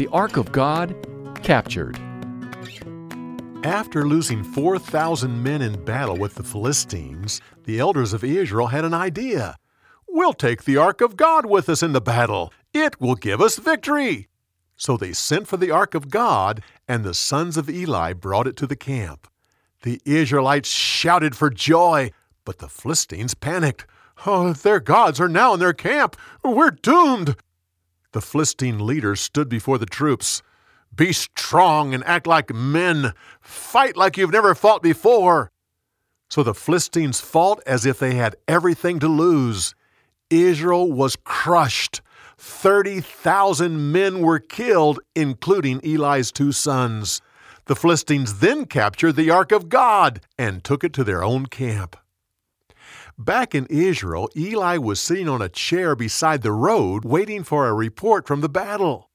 The Ark of God captured. After losing 4,000 men in battle with the Philistines, the elders of Israel had an idea. We'll take the Ark of God with us in the battle. It will give us victory. So they sent for the Ark of God, and the sons of Eli brought it to the camp. The Israelites shouted for joy, but the Philistines panicked. Oh, their gods are now in their camp. We're doomed. The Philistine leaders stood before the troops. Be strong and act like men. Fight like you've never fought before. So the Philistines fought as if they had everything to lose. Israel was crushed. 30,000 men were killed, including Eli's two sons. The Philistines then captured the Ark of God and took it to their own camp. Back in Israel, Eli was sitting on a chair beside the road waiting for a report from the battle.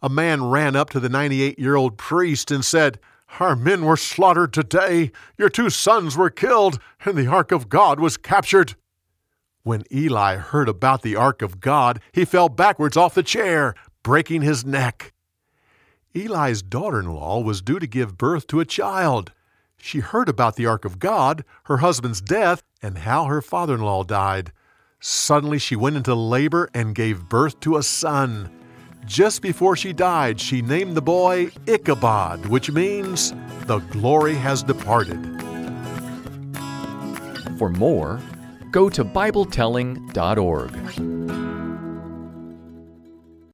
A man ran up to the 98 year old priest and said, Our men were slaughtered today, your two sons were killed, and the Ark of God was captured. When Eli heard about the Ark of God, he fell backwards off the chair, breaking his neck. Eli's daughter in law was due to give birth to a child. She heard about the Ark of God, her husband's death, and how her father in law died. Suddenly she went into labor and gave birth to a son. Just before she died, she named the boy Ichabod, which means the glory has departed. For more, go to BibleTelling.org.